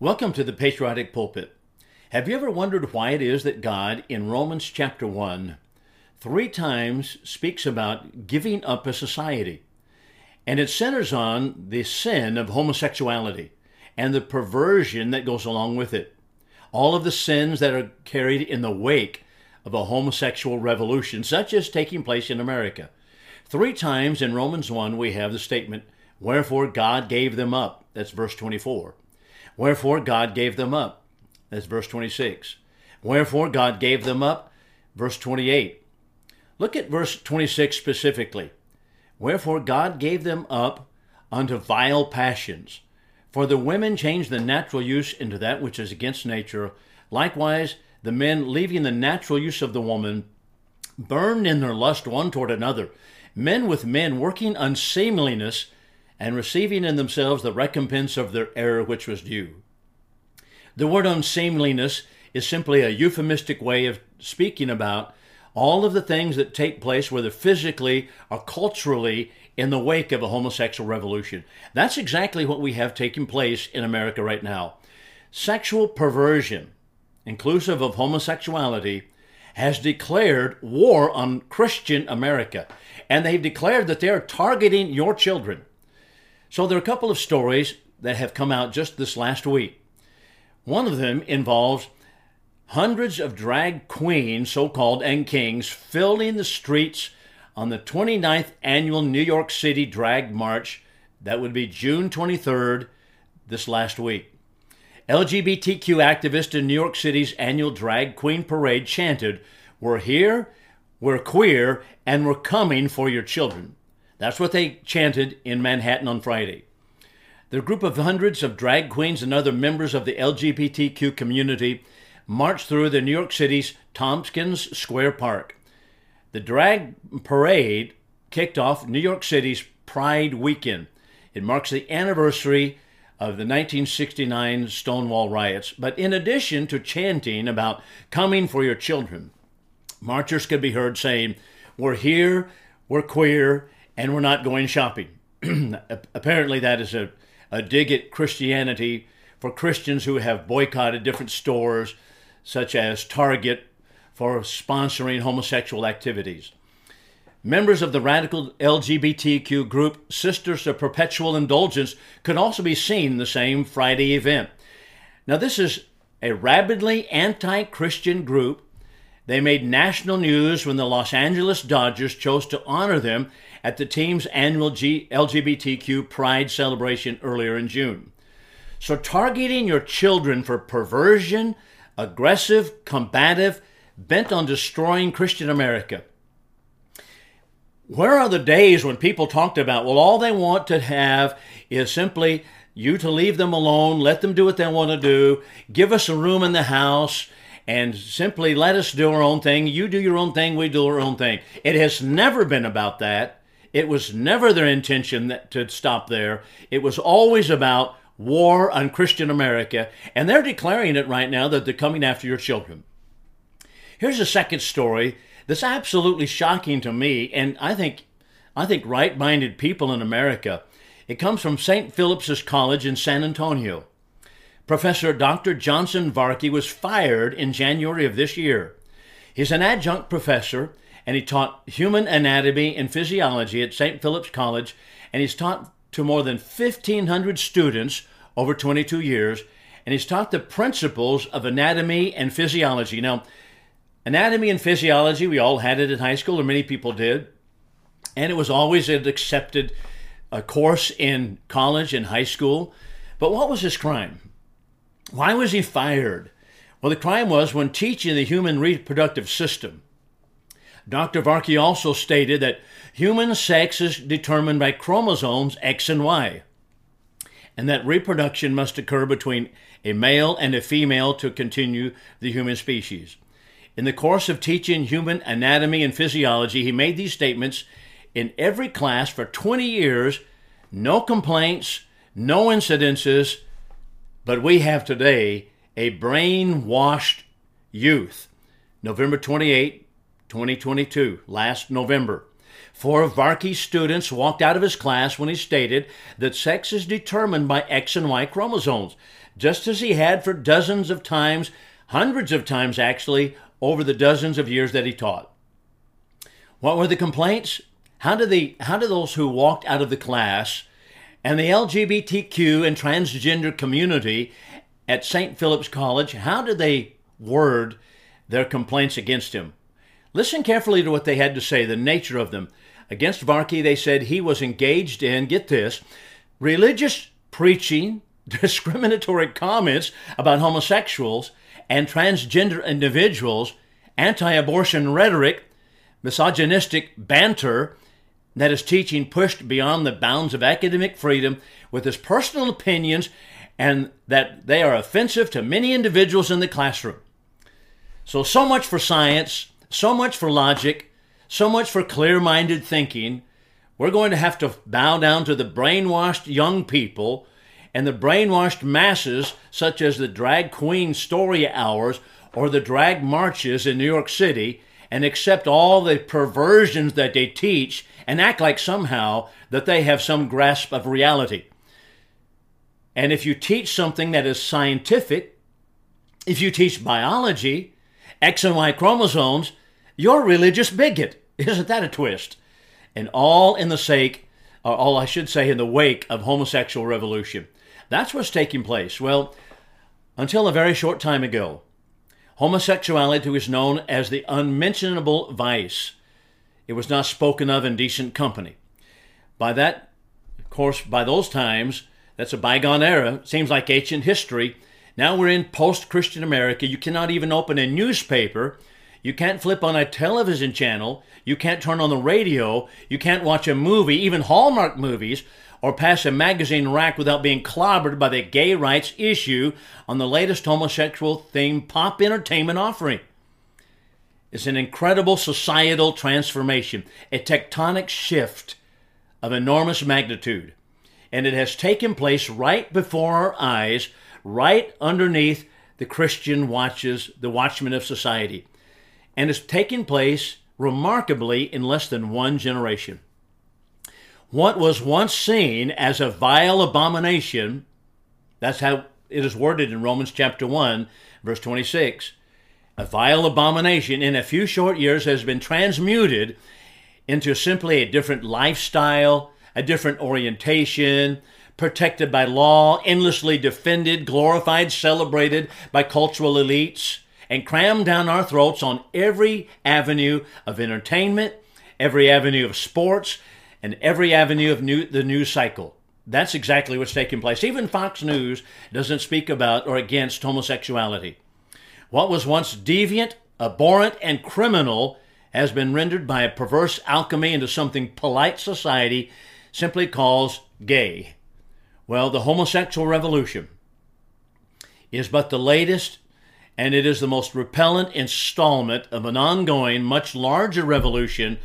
Welcome to the Patriotic Pulpit. Have you ever wondered why it is that God, in Romans chapter 1, three times speaks about giving up a society? And it centers on the sin of homosexuality and the perversion that goes along with it. All of the sins that are carried in the wake of a homosexual revolution, such as taking place in America. Three times in Romans 1, we have the statement, Wherefore God gave them up. That's verse 24. Wherefore God gave them up. That's verse 26. Wherefore God gave them up. Verse 28. Look at verse 26 specifically. Wherefore God gave them up unto vile passions. For the women changed the natural use into that which is against nature. Likewise, the men, leaving the natural use of the woman, burned in their lust one toward another. Men with men working unseemliness and receiving in themselves the recompense of their error which was due. The word unseemliness is simply a euphemistic way of speaking about all of the things that take place, whether physically or culturally, in the wake of a homosexual revolution. That's exactly what we have taking place in America right now. Sexual perversion, inclusive of homosexuality, has declared war on Christian America. And they've declared that they're targeting your children. So there are a couple of stories that have come out just this last week. One of them involves hundreds of drag queens, so called, and kings filling the streets on the 29th annual New York City Drag March. That would be June 23rd, this last week. LGBTQ activists in New York City's annual Drag Queen Parade chanted, We're here, we're queer, and we're coming for your children. That's what they chanted in Manhattan on Friday. The group of hundreds of drag queens and other members of the LGBTQ community marched through the New York City's Tompkins Square Park. The drag parade kicked off New York City's Pride Weekend. It marks the anniversary of the 1969 Stonewall riots. But in addition to chanting about coming for your children, marchers could be heard saying, We're here, we're queer, and we're not going shopping. Apparently, that is a, a dig at Christianity for Christians who have boycotted different stores, such as Target, for sponsoring homosexual activities. Members of the radical LGBTQ group Sisters of Perpetual Indulgence could also be seen in the same Friday event. Now, this is a rabidly anti Christian group. They made national news when the Los Angeles Dodgers chose to honor them at the team's annual G- LGBTQ Pride celebration earlier in June. So, targeting your children for perversion, aggressive, combative, bent on destroying Christian America where are the days when people talked about, well, all they want to have is simply you to leave them alone, let them do what they want to do, give us a room in the house, and simply let us do our own thing. You do your own thing, we do our own thing. It has never been about that. It was never their intention that, to stop there. It was always about war on Christian America, and they're declaring it right now that they're coming after your children. Here's a second story that's absolutely shocking to me, and I think, I think right-minded people in America. It comes from St. Philip's College in San Antonio. Professor Dr. Johnson Varkey was fired in January of this year. He's an adjunct professor, and he taught human anatomy and physiology at St. Philip's College, and he's taught to more than 1,500 students over 22 years, and he's taught the principles of anatomy and physiology. Now, Anatomy and physiology, we all had it in high school, or many people did. And it was always an accepted uh, course in college and high school. But what was his crime? Why was he fired? Well, the crime was when teaching the human reproductive system. Dr. Varkey also stated that human sex is determined by chromosomes X and Y, and that reproduction must occur between a male and a female to continue the human species. In the course of teaching human anatomy and physiology, he made these statements in every class for 20 years. No complaints, no incidences, but we have today a brainwashed youth. November 28, 2022, last November. Four of Varkey's students walked out of his class when he stated that sex is determined by X and Y chromosomes. just as he had for dozens of times, hundreds of times actually, over the dozens of years that he taught. What were the complaints? How did, the, how did those who walked out of the class and the LGBTQ and transgender community at St. Philip's College, how did they word their complaints against him? Listen carefully to what they had to say, the nature of them. Against Varkey, they said he was engaged in, get this, religious preaching, discriminatory comments about homosexuals and transgender individuals, anti abortion rhetoric, misogynistic banter, that his teaching pushed beyond the bounds of academic freedom with his personal opinions and that they are offensive to many individuals in the classroom. So, so much for science, so much for logic, so much for clear minded thinking. We're going to have to bow down to the brainwashed young people and the brainwashed masses, such as the drag queen story hours or the drag marches in New York City, and accept all the perversions that they teach and act like somehow that they have some grasp of reality. And if you teach something that is scientific, if you teach biology, X and Y chromosomes, you're a religious bigot. Isn't that a twist? And all in the sake, or all I should say, in the wake of homosexual revolution. That's what's taking place. Well, until a very short time ago, homosexuality was known as the unmentionable vice. It was not spoken of in decent company. By that, of course, by those times, that's a bygone era. Seems like ancient history. Now we're in post Christian America. You cannot even open a newspaper. You can't flip on a television channel. You can't turn on the radio. You can't watch a movie, even Hallmark movies, or pass a magazine rack without being clobbered by the gay rights issue on the latest homosexual themed pop entertainment offering. It's an incredible societal transformation, a tectonic shift of enormous magnitude and it has taken place right before our eyes, right underneath the Christian watches, the watchmen of society. And it's taken place remarkably in less than one generation. What was once seen as a vile abomination, that's how it is worded in Romans chapter 1, verse 26. A vile abomination in a few short years has been transmuted into simply a different lifestyle, a different orientation, protected by law, endlessly defended, glorified, celebrated by cultural elites, and crammed down our throats on every avenue of entertainment, every avenue of sports, and every avenue of new, the news cycle. That's exactly what's taking place. Even Fox News doesn't speak about or against homosexuality. What was once deviant, abhorrent, and criminal has been rendered by a perverse alchemy into something polite society simply calls gay. Well, the homosexual revolution is but the latest, and it is the most repellent installment of an ongoing, much larger revolution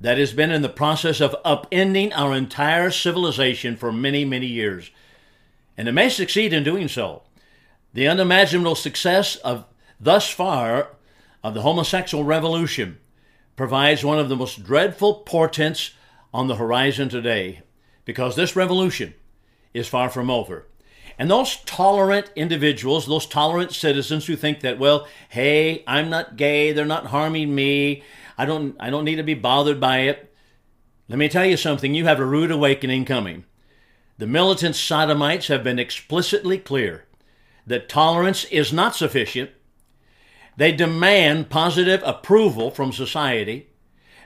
that has been in the process of upending our entire civilization for many, many years. And it may succeed in doing so. The unimaginable success of thus far of the homosexual revolution provides one of the most dreadful portents on the horizon today because this revolution is far from over. And those tolerant individuals, those tolerant citizens who think that, well, hey, I'm not gay, they're not harming me, I don't, I don't need to be bothered by it. Let me tell you something, you have a rude awakening coming. The militant sodomites have been explicitly clear that tolerance is not sufficient. They demand positive approval from society.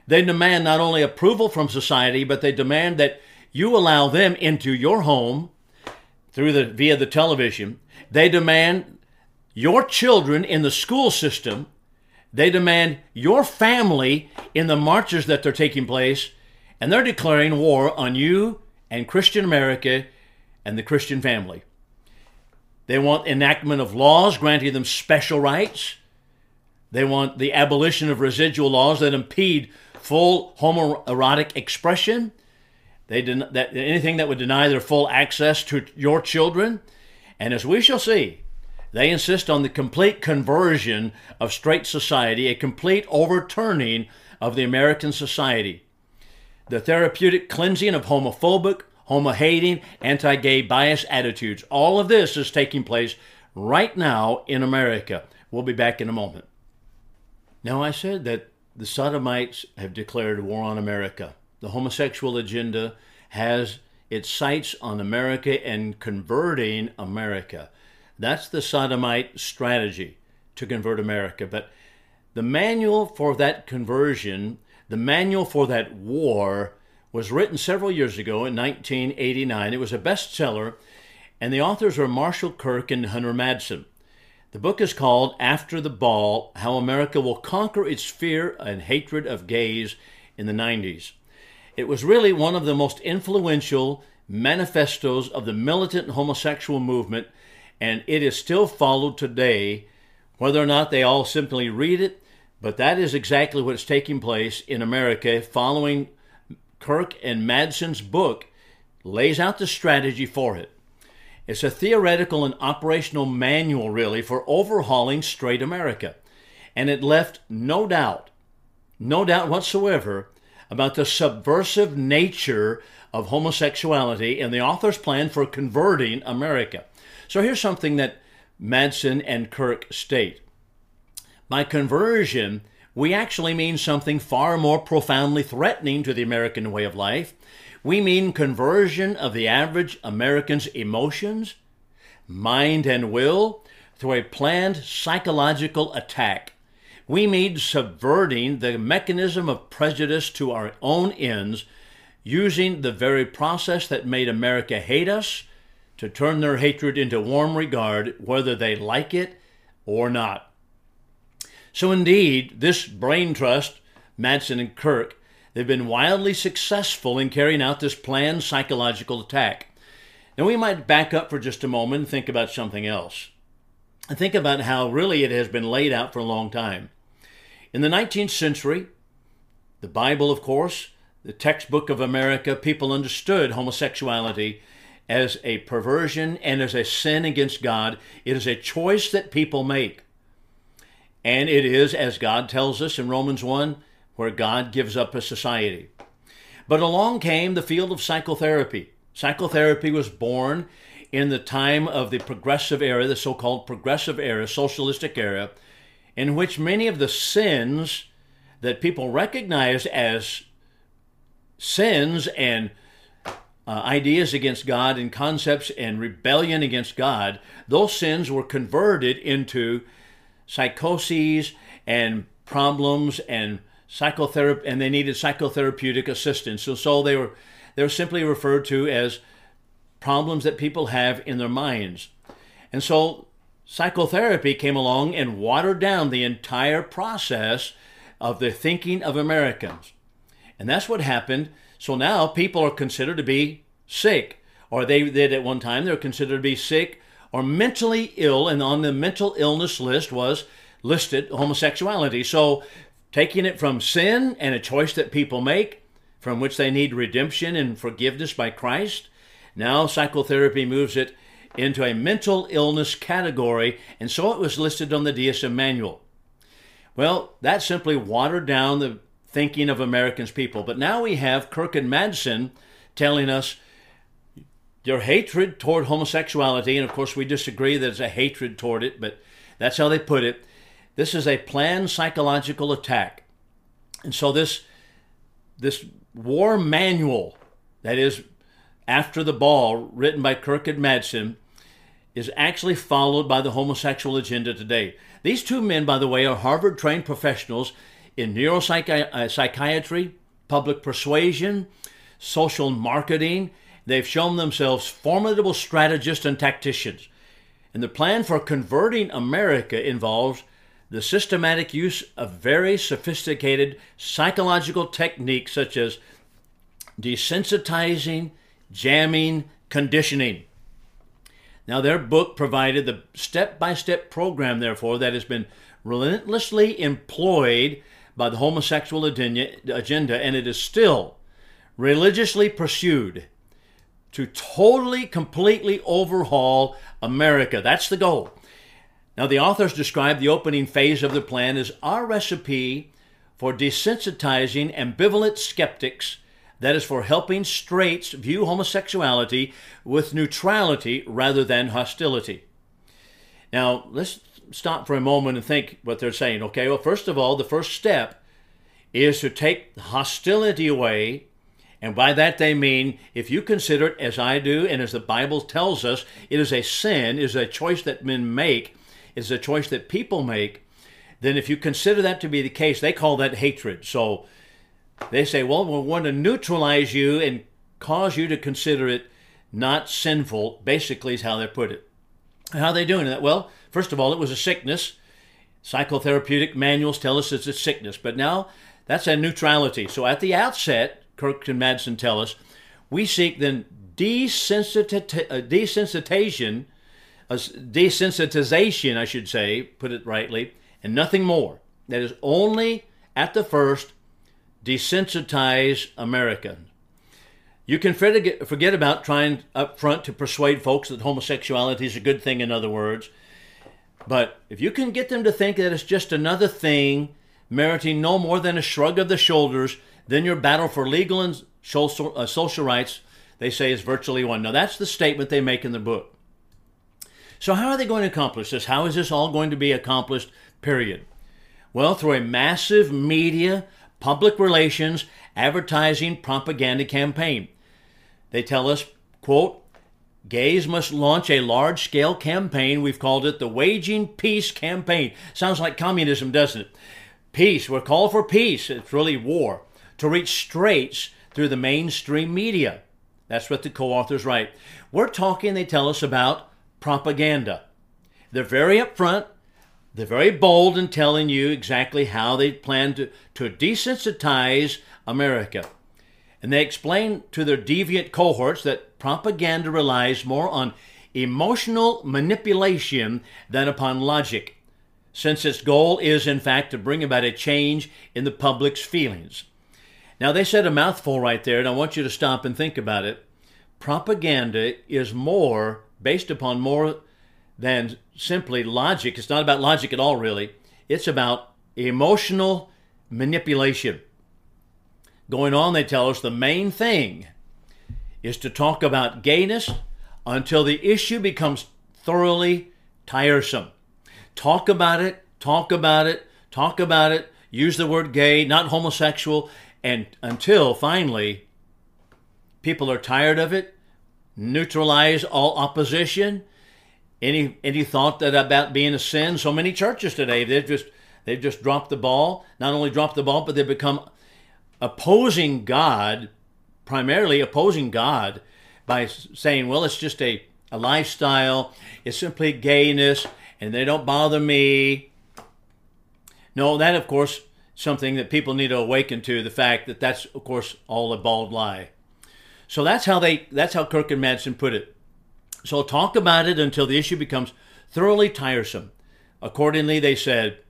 They demand not only approval from society, but they demand that you allow them into your home through the via the television. They demand your children in the school system. They demand your family in the marches that they're taking place, and they're declaring war on you and Christian America and the Christian family. They want enactment of laws granting them special rights. They want the abolition of residual laws that impede full homoerotic expression. They den- that anything that would deny their full access to your children. And as we shall see, they insist on the complete conversion of straight society, a complete overturning of the American society. The therapeutic cleansing of homophobic, homo hating, anti gay bias attitudes. All of this is taking place right now in America. We'll be back in a moment. Now, I said that the sodomites have declared war on America. The homosexual agenda has its sights on America and converting America. That's the sodomite strategy to convert America. But the manual for that conversion, the manual for that war, was written several years ago in 1989. It was a bestseller, and the authors were Marshall Kirk and Hunter Madsen. The book is called After the Ball How America Will Conquer Its Fear and Hatred of Gays in the 90s. It was really one of the most influential manifestos of the militant homosexual movement, and it is still followed today, whether or not they all simply read it. But that is exactly what's taking place in America following Kirk and Madsen's book lays out the strategy for it. It's a theoretical and operational manual, really, for overhauling straight America. And it left no doubt, no doubt whatsoever, about the subversive nature of homosexuality and the author's plan for converting America. So here's something that Madsen and Kirk state. By conversion, we actually mean something far more profoundly threatening to the American way of life. We mean conversion of the average American's emotions, mind, and will through a planned psychological attack. We mean subverting the mechanism of prejudice to our own ends, using the very process that made America hate us to turn their hatred into warm regard, whether they like it or not. So, indeed, this brain trust, Madsen and Kirk, they've been wildly successful in carrying out this planned psychological attack. Now, we might back up for just a moment and think about something else. And think about how really it has been laid out for a long time. In the 19th century, the Bible, of course, the textbook of America, people understood homosexuality as a perversion and as a sin against God. It is a choice that people make. And it is, as God tells us in Romans 1, where God gives up a society. But along came the field of psychotherapy. Psychotherapy was born in the time of the progressive era, the so called progressive era, socialistic era, in which many of the sins that people recognized as sins and uh, ideas against God and concepts and rebellion against God, those sins were converted into psychoses and problems and psychotherapy, and they needed psychotherapeutic assistance. So, so they were they were simply referred to as problems that people have in their minds. And so psychotherapy came along and watered down the entire process of the thinking of Americans. And that's what happened. So now people are considered to be sick, or they did at one time, they're considered to be sick or mentally ill, and on the mental illness list was listed homosexuality. So, taking it from sin and a choice that people make, from which they need redemption and forgiveness by Christ, now psychotherapy moves it into a mental illness category, and so it was listed on the DSM manual. Well, that simply watered down the thinking of Americans people. But now we have Kirk and Madsen telling us your hatred toward homosexuality, and of course we disagree that it's a hatred toward it, but that's how they put it. This is a planned psychological attack. And so this this war manual that is after the ball written by Kirk and Madsen is actually followed by the homosexual agenda today. These two men, by the way, are Harvard trained professionals in neuropsychiatry, uh, public persuasion, social marketing, They've shown themselves formidable strategists and tacticians. And the plan for converting America involves the systematic use of very sophisticated psychological techniques such as desensitizing, jamming, conditioning. Now, their book provided the step by step program, therefore, that has been relentlessly employed by the homosexual agenda, and it is still religiously pursued to totally, completely overhaul America. That's the goal. Now, the authors describe the opening phase of the plan as our recipe for desensitizing ambivalent skeptics that is for helping straights view homosexuality with neutrality rather than hostility. Now, let's stop for a moment and think what they're saying. Okay, well, first of all, the first step is to take hostility away. And by that they mean if you consider it as I do and as the Bible tells us, it is a sin, is a choice that men make, is a choice that people make, then if you consider that to be the case, they call that hatred. So they say, well, we want to neutralize you and cause you to consider it not sinful, basically, is how they put it. How are they doing that? Well, first of all, it was a sickness. Psychotherapeutic manuals tell us it's a sickness, but now that's a neutrality. So at the outset, Kirk and Madsen tell us, we seek then desensitization, uh, desensitization, I should say, put it rightly, and nothing more. That is only at the first desensitize Americans. You can forget about trying up front to persuade folks that homosexuality is a good thing, in other words. But if you can get them to think that it's just another thing meriting no more than a shrug of the shoulders, then your battle for legal and social, uh, social rights, they say, is virtually won. Now, that's the statement they make in the book. So, how are they going to accomplish this? How is this all going to be accomplished, period? Well, through a massive media, public relations, advertising, propaganda campaign. They tell us, quote, Gays must launch a large scale campaign. We've called it the Waging Peace Campaign. Sounds like communism, doesn't it? Peace. We're called for peace. It's really war. To reach straights through the mainstream media. That's what the co authors write. We're talking, they tell us, about propaganda. They're very upfront, they're very bold in telling you exactly how they plan to, to desensitize America. And they explain to their deviant cohorts that propaganda relies more on emotional manipulation than upon logic, since its goal is, in fact, to bring about a change in the public's feelings. Now, they said a mouthful right there, and I want you to stop and think about it. Propaganda is more based upon more than simply logic. It's not about logic at all, really. It's about emotional manipulation. Going on, they tell us the main thing is to talk about gayness until the issue becomes thoroughly tiresome. Talk about it, talk about it, talk about it, use the word gay, not homosexual, and until finally people are tired of it, neutralize all opposition, any any thought that about being a sin? So many churches today they've just they've just dropped the ball. Not only dropped the ball, but they've become opposing God, primarily opposing God by saying, well, it's just a, a lifestyle, it's simply gayness, and they don't bother me. No, that, of course, something that people need to awaken to the fact that that's, of course, all a bald lie. So that's how they that's how Kirk and Madsen put it. So talk about it until the issue becomes thoroughly tiresome. Accordingly, they said,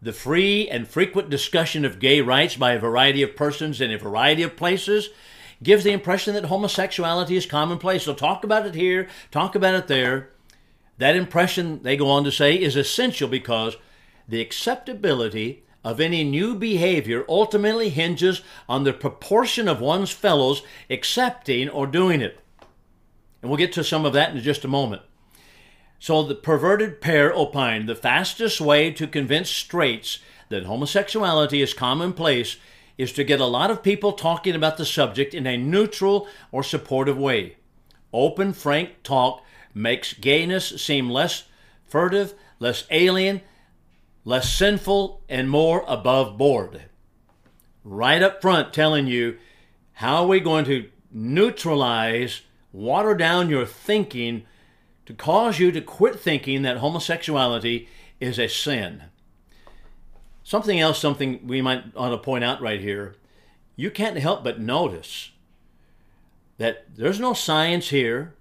the free and frequent discussion of gay rights by a variety of persons in a variety of places gives the impression that homosexuality is commonplace. So talk about it here, talk about it there. That impression, they go on to say, is essential because the acceptability of any new behavior ultimately hinges on the proportion of one's fellows accepting or doing it. And we'll get to some of that in just a moment. So the perverted pair opined the fastest way to convince straights that homosexuality is commonplace is to get a lot of people talking about the subject in a neutral or supportive way. Open, frank talk makes gayness seem less furtive, less alien, less sinful, and more above board. Right up front, telling you how are we going to neutralize water down your thinking to cause you to quit thinking that homosexuality is a sin. Something else, something we might ought to point out right here. You can't help but notice that there's no science here,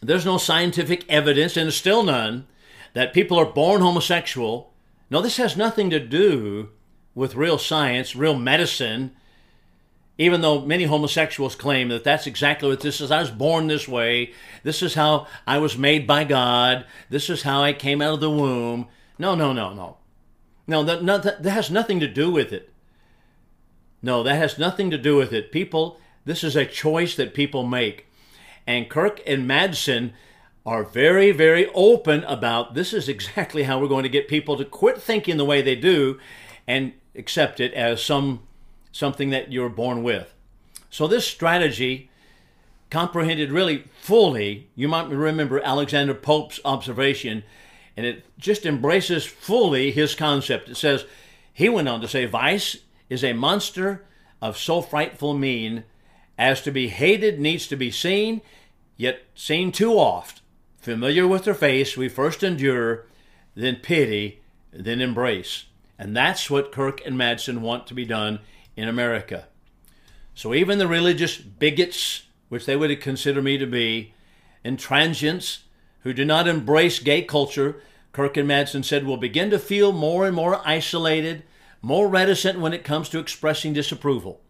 there's no scientific evidence, and still none, that people are born homosexual. No, this has nothing to do with real science, real medicine, even though many homosexuals claim that that's exactly what this is. I was born this way. This is how I was made by God. This is how I came out of the womb. No, no, no, no. No, that, that, that has nothing to do with it. No, that has nothing to do with it. People, this is a choice that people make. And Kirk and Madsen are very, very open about this is exactly how we're going to get people to quit thinking the way they do and accept it as some something that you're born with. So this strategy comprehended really fully, you might remember Alexander Pope's observation, and it just embraces fully his concept. It says, he went on to say, vice is a monster of so frightful mean as to be hated needs to be seen, yet seen too oft. Familiar with her face, we first endure, then pity, then embrace. And that's what Kirk and Madsen want to be done in America. So even the religious bigots, which they would consider me to be, and transients who do not embrace gay culture, Kirk and Madsen said, will begin to feel more and more isolated, more reticent when it comes to expressing disapproval.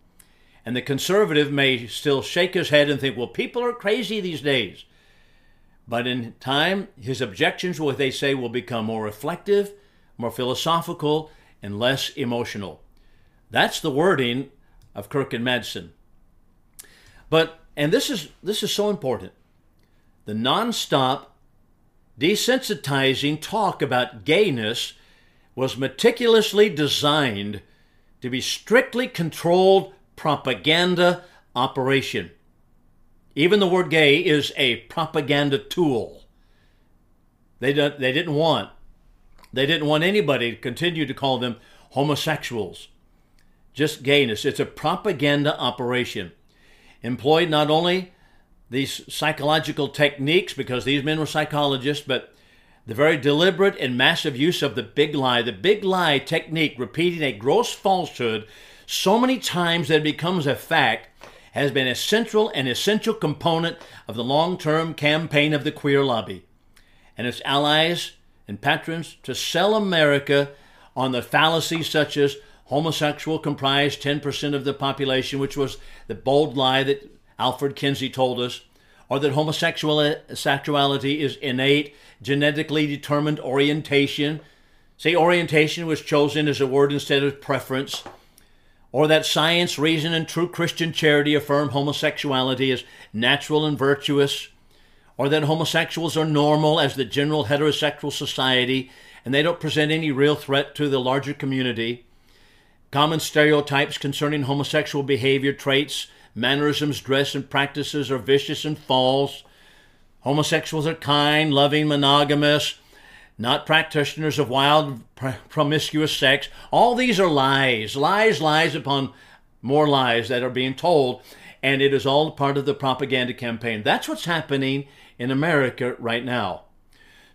And the conservative may still shake his head and think, well, people are crazy these days. But in time, his objections, what they say, will become more reflective, more philosophical, and less emotional. That's the wording of Kirk and Madsen. But, and this is, this is so important, the nonstop, desensitizing talk about gayness was meticulously designed to be strictly controlled propaganda operation. Even the word gay is a propaganda tool. They, don't, they didn't want they didn't want anybody to continue to call them homosexuals. Just gayness. It's a propaganda operation. Employed not only these psychological techniques, because these men were psychologists, but the very deliberate and massive use of the big lie, the big lie technique, repeating a gross falsehood so many times that it becomes a fact, has been a central and essential component of the long term campaign of the queer lobby and its allies and patrons to sell America on the fallacies such as homosexual comprised 10% of the population, which was the bold lie that Alfred Kinsey told us, or that homosexuality is innate, genetically determined orientation. Say orientation was chosen as a word instead of preference or that science, reason, and true Christian charity affirm homosexuality as natural and virtuous, or that homosexuals are normal as the general heterosexual society and they don't present any real threat to the larger community. Common stereotypes concerning homosexual behavior, traits, mannerisms, dress, and practices are vicious and false. Homosexuals are kind, loving, monogamous, not practitioners of wild, promiscuous sex. All these are lies, lies, lies upon more lies that are being told, and it is all part of the propaganda campaign. That's what's happening in America right now.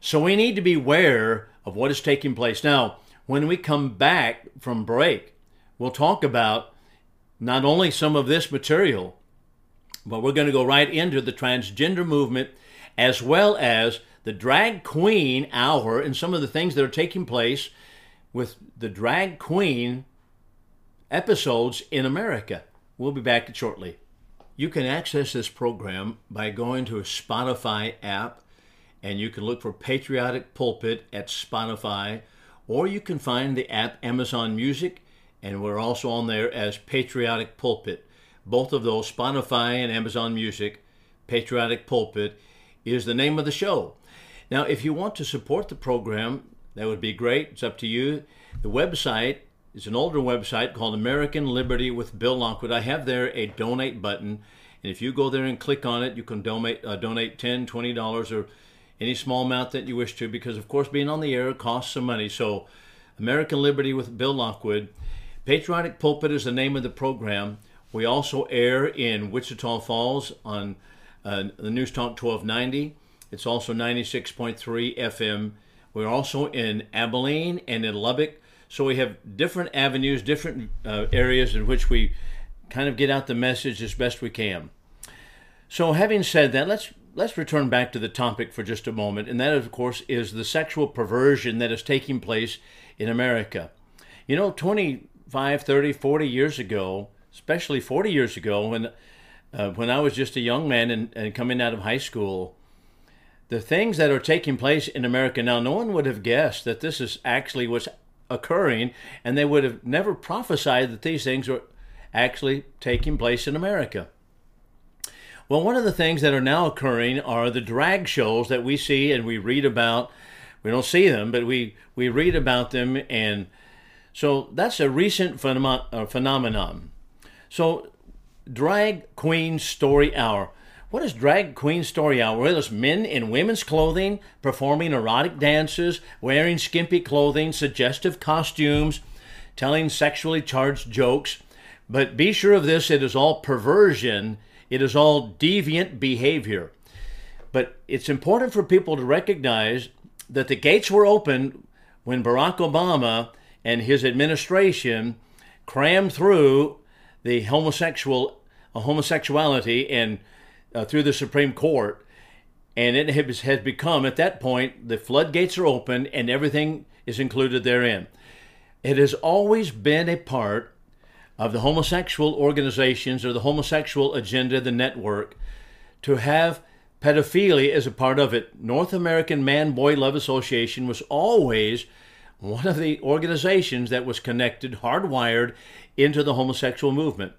So we need to be aware of what is taking place. Now, when we come back from break, we'll talk about not only some of this material, but we're going to go right into the transgender movement as well as the drag queen hour and some of the things that are taking place with the drag queen episodes in America. We'll be back shortly. You can access this program by going to a Spotify app and you can look for Patriotic Pulpit at Spotify or you can find the app Amazon Music and we're also on there as Patriotic Pulpit. Both of those, Spotify and Amazon Music, Patriotic Pulpit, is the name of the show. Now, if you want to support the program, that would be great. It's up to you. The website is an older website called American Liberty with Bill Lockwood. I have there a donate button, and if you go there and click on it, you can donate uh, donate ten, twenty dollars, or any small amount that you wish to. Because of course, being on the air costs some money. So, American Liberty with Bill Lockwood. Patriotic Pulpit is the name of the program. We also air in Wichita Falls on uh, the News Talk 1290. It's also 96.3 FM. We're also in Abilene and in Lubbock. So we have different avenues, different uh, areas in which we kind of get out the message as best we can. So having said that, let's let's return back to the topic for just a moment, and that of course is the sexual perversion that is taking place in America. You know, 25, 30, 40 years ago, especially 40 years ago when uh, when I was just a young man and, and coming out of high school, the things that are taking place in America now, no one would have guessed that this is actually what's occurring, and they would have never prophesied that these things were actually taking place in America. Well, one of the things that are now occurring are the drag shows that we see and we read about. We don't see them, but we, we read about them. And so that's a recent uh, phenomenon. So, Drag Queen Story Hour. What is Drag Queen Story Hour? Well, it's men in women's clothing performing erotic dances, wearing skimpy clothing, suggestive costumes, telling sexually charged jokes. But be sure of this it is all perversion it is all deviant behavior. But it's important for people to recognize that the gates were open when Barack Obama and his administration crammed through the homosexual uh, homosexuality and uh, through the Supreme Court, and it has, has become at that point the floodgates are open and everything is included therein. It has always been a part of the homosexual organizations or the homosexual agenda, the network, to have pedophilia as a part of it. North American Man Boy Love Association was always one of the organizations that was connected, hardwired into the homosexual movement.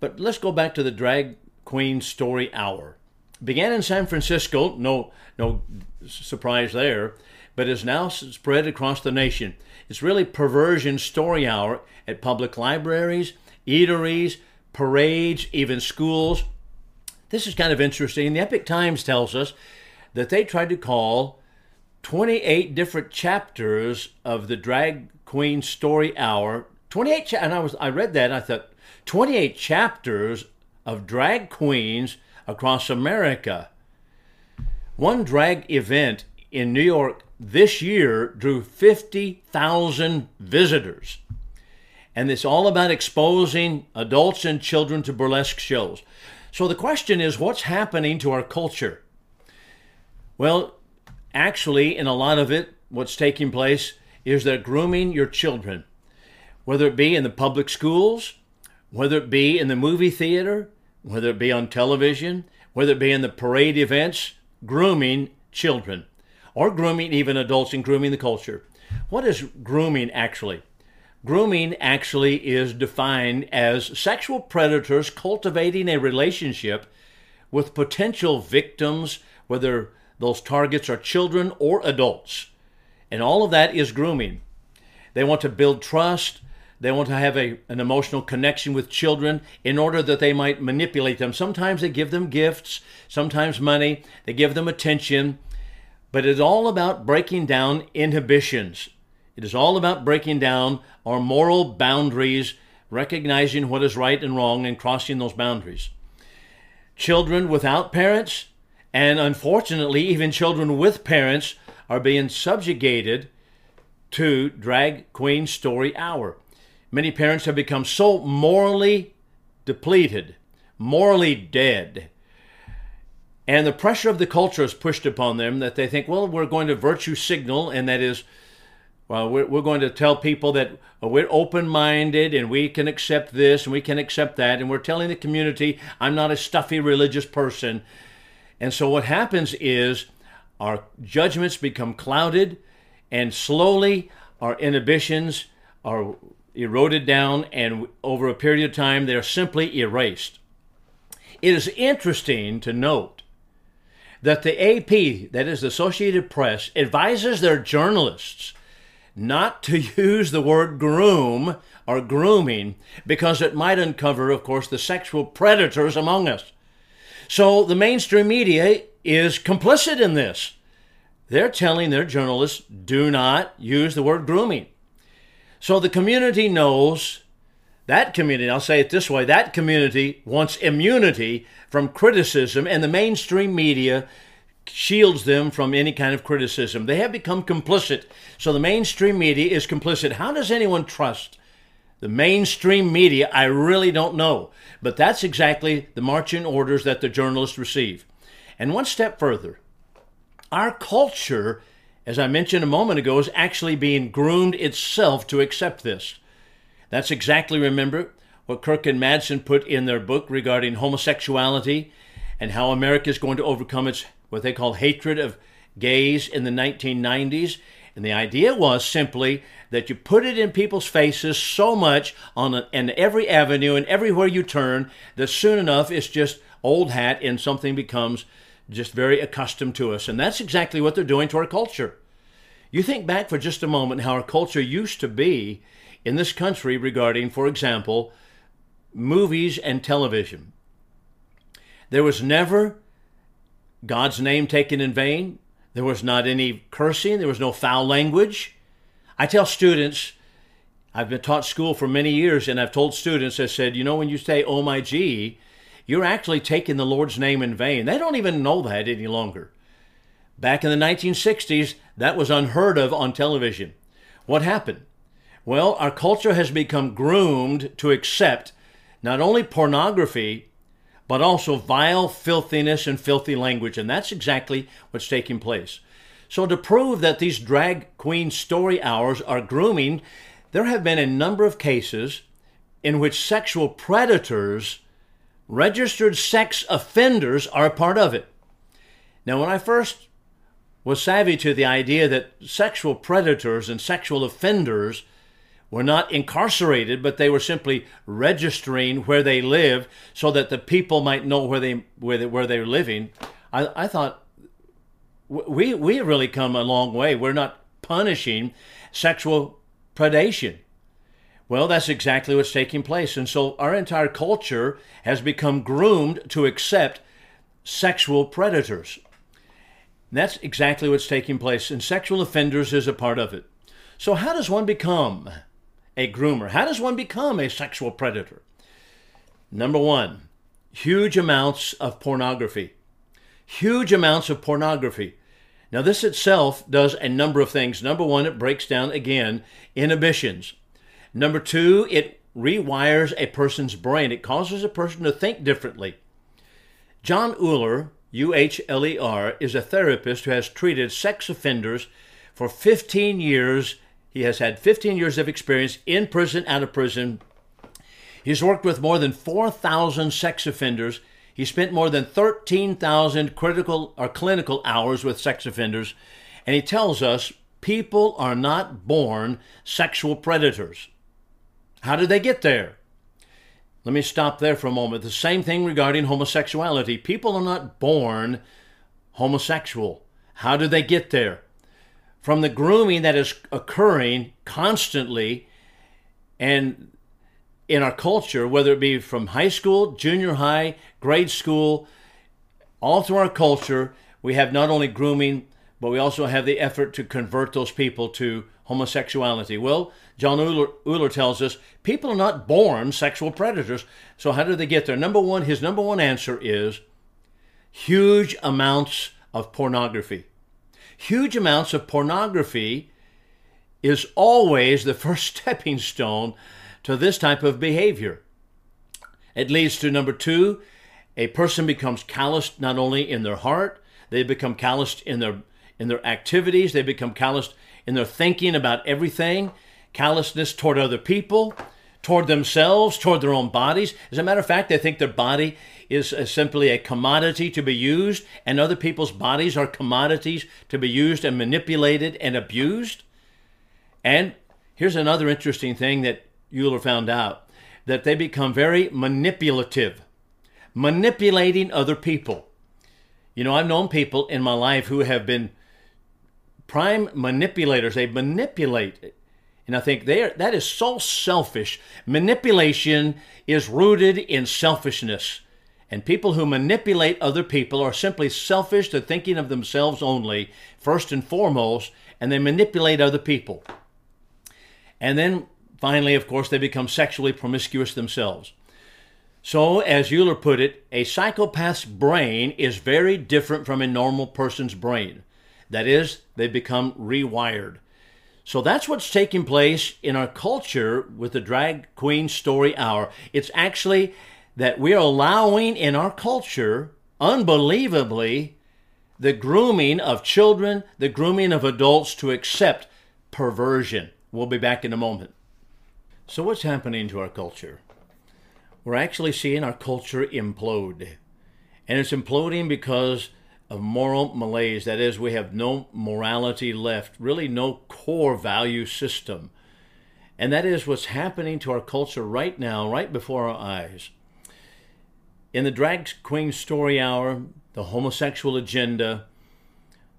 But let's go back to the drag queen story hour. Began in San Francisco, no no surprise there, but is now spread across the nation. It's really perversion story hour at public libraries, eateries, parades, even schools. This is kind of interesting. The Epoch Times tells us that they tried to call 28 different chapters of the drag queen story hour 28 cha- and I was I read that and I thought 28 chapters of drag queens across America. One drag event in New York this year drew 50,000 visitors. And it's all about exposing adults and children to burlesque shows. So the question is what's happening to our culture? Well, actually, in a lot of it, what's taking place is they're grooming your children, whether it be in the public schools, whether it be in the movie theater, whether it be on television, whether it be in the parade events, grooming children or grooming even adults and grooming the culture. What is grooming actually? Grooming actually is defined as sexual predators cultivating a relationship with potential victims, whether those targets are children or adults. And all of that is grooming. They want to build trust. They want to have a, an emotional connection with children in order that they might manipulate them. Sometimes they give them gifts, sometimes money, they give them attention, but it's all about breaking down inhibitions. It is all about breaking down our moral boundaries, recognizing what is right and wrong, and crossing those boundaries. Children without parents, and unfortunately, even children with parents, are being subjugated to drag queen story hour. Many parents have become so morally depleted, morally dead, and the pressure of the culture is pushed upon them that they think, well, we're going to virtue signal, and that is, well, we're, we're going to tell people that oh, we're open minded and we can accept this and we can accept that. And we're telling the community, I'm not a stuffy religious person. And so what happens is our judgments become clouded, and slowly our inhibitions are eroded down, and over a period of time, they're simply erased. It is interesting to note that the AP, that is the Associated Press, advises their journalists not to use the word groom or grooming because it might uncover, of course, the sexual predators among us. So the mainstream media is complicit in this. They're telling their journalists do not use the word grooming. So the community knows that community, I'll say it this way, that community wants immunity from criticism, and the mainstream media shields them from any kind of criticism. They have become complicit. So the mainstream media is complicit. How does anyone trust the mainstream media? I really don't know. But that's exactly the marching orders that the journalists receive. And one step further, our culture, as I mentioned a moment ago, is actually being groomed itself to accept this. That's exactly, remember, what Kirk and Madsen put in their book regarding homosexuality and how America is going to overcome its what they call hatred of gays in the 1990s. And the idea was simply that you put it in people's faces so much on a, in every avenue and everywhere you turn that soon enough it's just old hat and something becomes just very accustomed to us. And that's exactly what they're doing to our culture. You think back for just a moment how our culture used to be in this country regarding, for example, movies and television. There was never God's name taken in vain. There was not any cursing. There was no foul language. I tell students, I've been taught school for many years, and I've told students, I said, you know, when you say, oh my G, you're actually taking the Lord's name in vain. They don't even know that any longer. Back in the 1960s, that was unheard of on television. What happened? Well, our culture has become groomed to accept not only pornography, but also vile filthiness and filthy language. And that's exactly what's taking place. So, to prove that these drag queen story hours are grooming, there have been a number of cases in which sexual predators, registered sex offenders, are a part of it. Now, when I first was savvy to the idea that sexual predators and sexual offenders were not incarcerated, but they were simply registering where they live so that the people might know where they where they, where they're living. I, I thought we we have really come a long way. We're not punishing sexual predation. Well, that's exactly what's taking place. And so our entire culture has become groomed to accept sexual predators. And that's exactly what's taking place, and sexual offenders is a part of it. So, how does one become a groomer? How does one become a sexual predator? Number one, huge amounts of pornography. Huge amounts of pornography. Now, this itself does a number of things. Number one, it breaks down again inhibitions. Number two, it rewires a person's brain, it causes a person to think differently. John Uhler, U H L E R, is a therapist who has treated sex offenders for 15 years he has had 15 years of experience in prison, out of prison. He's worked with more than 4,000 sex offenders. He spent more than 13,000 critical or clinical hours with sex offenders. And he tells us people are not born sexual predators. How did they get there? Let me stop there for a moment. The same thing regarding homosexuality. People are not born homosexual. How did they get there? From the grooming that is occurring constantly and in our culture, whether it be from high school, junior high, grade school, all through our culture, we have not only grooming, but we also have the effort to convert those people to homosexuality. Well, John Uhler tells us people are not born sexual predators. So, how do they get there? Number one, his number one answer is huge amounts of pornography huge amounts of pornography is always the first stepping stone to this type of behavior. It leads to number two, a person becomes calloused not only in their heart, they become calloused in their in their activities, they become calloused in their thinking about everything, callousness toward other people, toward themselves, toward their own bodies. As a matter of fact, they think their body is uh, simply a commodity to be used, and other people's bodies are commodities to be used and manipulated and abused. And here's another interesting thing that Uhler found out that they become very manipulative, manipulating other people. You know, I've known people in my life who have been prime manipulators. They manipulate and I think they are, that is so selfish. Manipulation is rooted in selfishness. And people who manipulate other people are simply selfish. They're thinking of themselves only, first and foremost, and they manipulate other people. And then finally, of course, they become sexually promiscuous themselves. So, as Uhler put it, a psychopath's brain is very different from a normal person's brain. That is, they become rewired. So that's what's taking place in our culture with the drag queen story hour. It's actually that we're allowing in our culture, unbelievably, the grooming of children, the grooming of adults to accept perversion. We'll be back in a moment. So, what's happening to our culture? We're actually seeing our culture implode. And it's imploding because of moral malaise. That is, we have no morality left, really no core value system. And that is what's happening to our culture right now, right before our eyes. In the Drag Queen Story Hour, the homosexual agenda,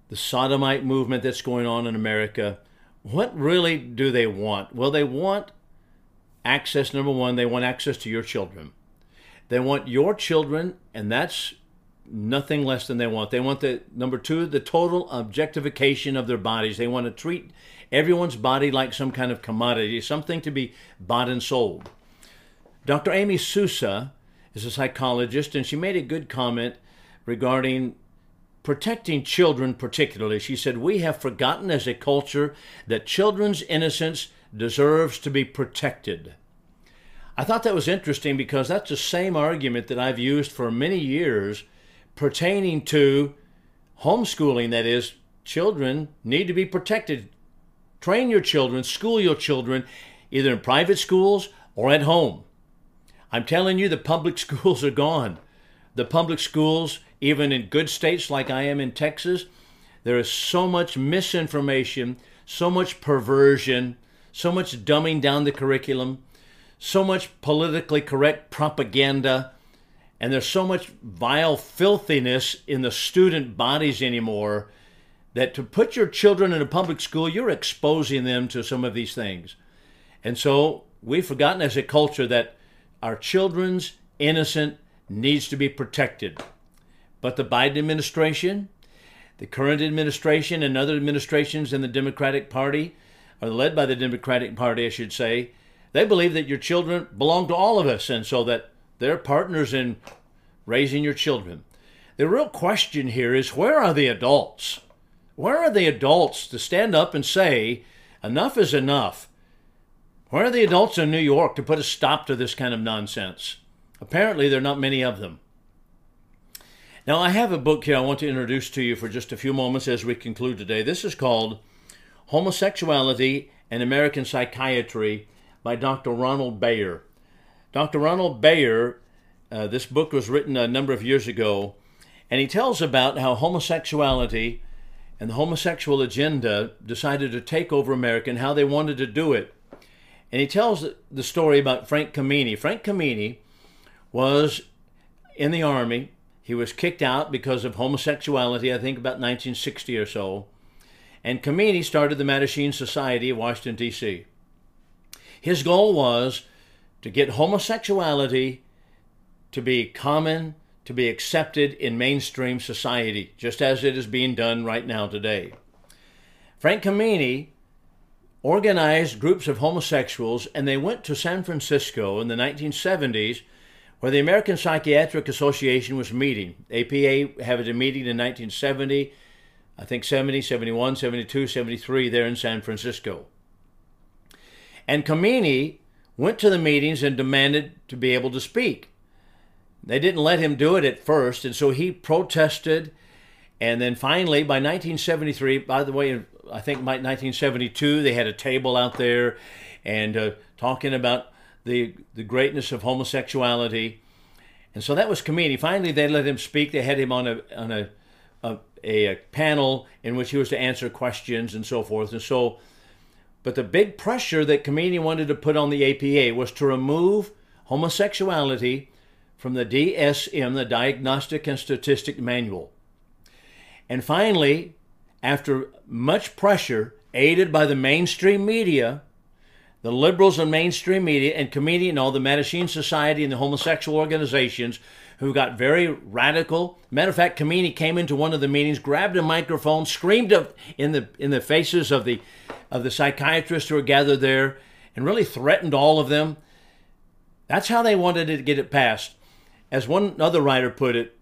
the sodomite movement that's going on in America, what really do they want? Well, they want access, number one, they want access to your children. They want your children, and that's nothing less than they want. They want the number two, the total objectification of their bodies. They want to treat everyone's body like some kind of commodity, something to be bought and sold. Dr. Amy Sousa is a psychologist, and she made a good comment regarding protecting children, particularly. She said, We have forgotten as a culture that children's innocence deserves to be protected. I thought that was interesting because that's the same argument that I've used for many years pertaining to homeschooling. That is, children need to be protected. Train your children, school your children, either in private schools or at home. I'm telling you, the public schools are gone. The public schools, even in good states like I am in Texas, there is so much misinformation, so much perversion, so much dumbing down the curriculum, so much politically correct propaganda, and there's so much vile filthiness in the student bodies anymore that to put your children in a public school, you're exposing them to some of these things. And so we've forgotten as a culture that our children's innocent needs to be protected. But the Biden administration, the current administration, and other administrations in the Democratic Party are led by the Democratic Party, I should say, they believe that your children belong to all of us, and so that they're partners in raising your children. The real question here is where are the adults? Where are the adults to stand up and say, enough is enough? Where are the adults in New York to put a stop to this kind of nonsense? Apparently, there are not many of them. Now, I have a book here I want to introduce to you for just a few moments as we conclude today. This is called Homosexuality and American Psychiatry by Dr. Ronald Bayer. Dr. Ronald Bayer, uh, this book was written a number of years ago, and he tells about how homosexuality and the homosexual agenda decided to take over America and how they wanted to do it. And he tells the story about Frank Kameny. Frank Kameny was in the army. He was kicked out because of homosexuality, I think about 1960 or so and Kameny started the Mattachine Society of Washington, D.C. His goal was to get homosexuality to be common, to be accepted in mainstream society, just as it is being done right now today. Frank Kameny organized groups of homosexuals and they went to San Francisco in the 1970s where the American Psychiatric Association was meeting. APA had a meeting in 1970 I think 70, 71, 72, 73 there in San Francisco. And Kameny went to the meetings and demanded to be able to speak. They didn't let him do it at first, and so he protested. And then finally, by 1973, by the way, I think by 1972, they had a table out there and uh, talking about the, the greatness of homosexuality. And so that was Kameny. Finally, they let him speak. They had him on a, on a, a a, panel in which he was to answer questions and so forth. And so, but the big pressure that Kameny wanted to put on the APA was to remove homosexuality from the DSM, the Diagnostic and Statistic Manual. And finally, after much pressure, aided by the mainstream media, the liberals and mainstream media, and and all the Mattachine Society and the homosexual organizations who got very radical. Matter of fact, Kameny came into one of the meetings, grabbed a microphone, screamed in the in the faces of the of the psychiatrists who were gathered there, and really threatened all of them. That's how they wanted to get it passed. As one other writer put it,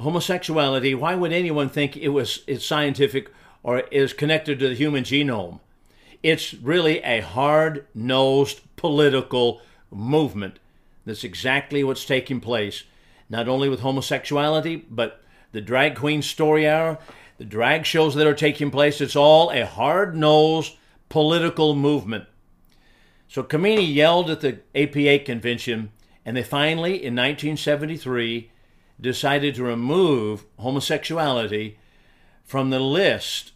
homosexuality. Why would anyone think it was it's scientific or is connected to the human genome? It's really a hard nosed political movement. That's exactly what's taking place not only with homosexuality, but the drag queen story hour, the drag shows that are taking place. It's all a hard nosed political movement. So Kameny yelled at the APA convention, and they finally, in 1973, decided to remove homosexuality from the list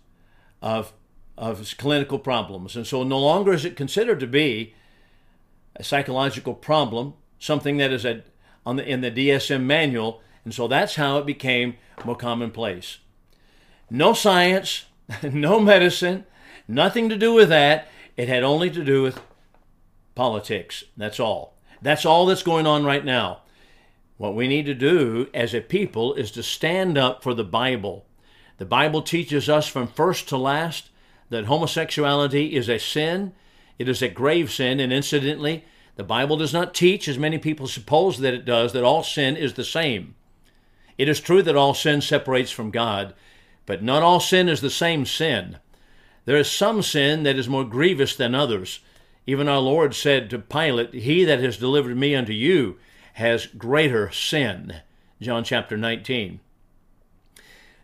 of, of clinical problems. And so no longer is it considered to be a psychological problem, something that is a, on the, in the DSM manual. And so that's how it became more commonplace. No science, no medicine, nothing to do with that. It had only to do with politics. That's all. That's all that's going on right now. What we need to do as a people is to stand up for the Bible. The Bible teaches us from first to last that homosexuality is a sin. It is a grave sin, and incidentally, the Bible does not teach, as many people suppose that it does, that all sin is the same. It is true that all sin separates from God, but not all sin is the same sin. There is some sin that is more grievous than others. Even our Lord said to Pilate, He that has delivered me unto you has greater sin. John chapter 19.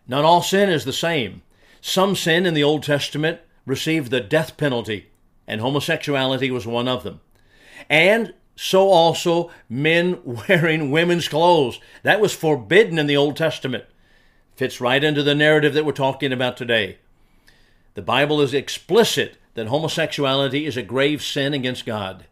Not all sin is the same. Some sin in the Old Testament received the death penalty, and homosexuality was one of them. And so also men wearing women's clothes. That was forbidden in the Old Testament. Fits right into the narrative that we're talking about today. The Bible is explicit that homosexuality is a grave sin against God.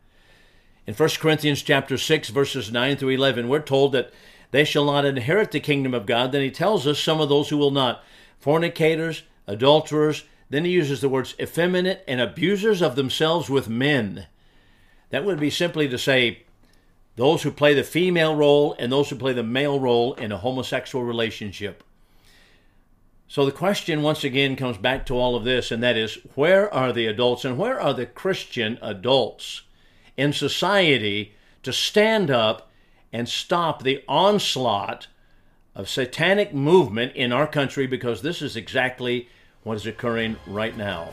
In 1 Corinthians chapter 6 verses 9 through 11, we're told that they shall not inherit the kingdom of God. Then he tells us some of those who will not fornicators, adulterers, then he uses the words effeminate and abusers of themselves with men. That would be simply to say those who play the female role and those who play the male role in a homosexual relationship. So the question once again comes back to all of this, and that is where are the adults and where are the Christian adults in society to stand up and stop the onslaught of satanic movement in our country because this is exactly what is occurring right now.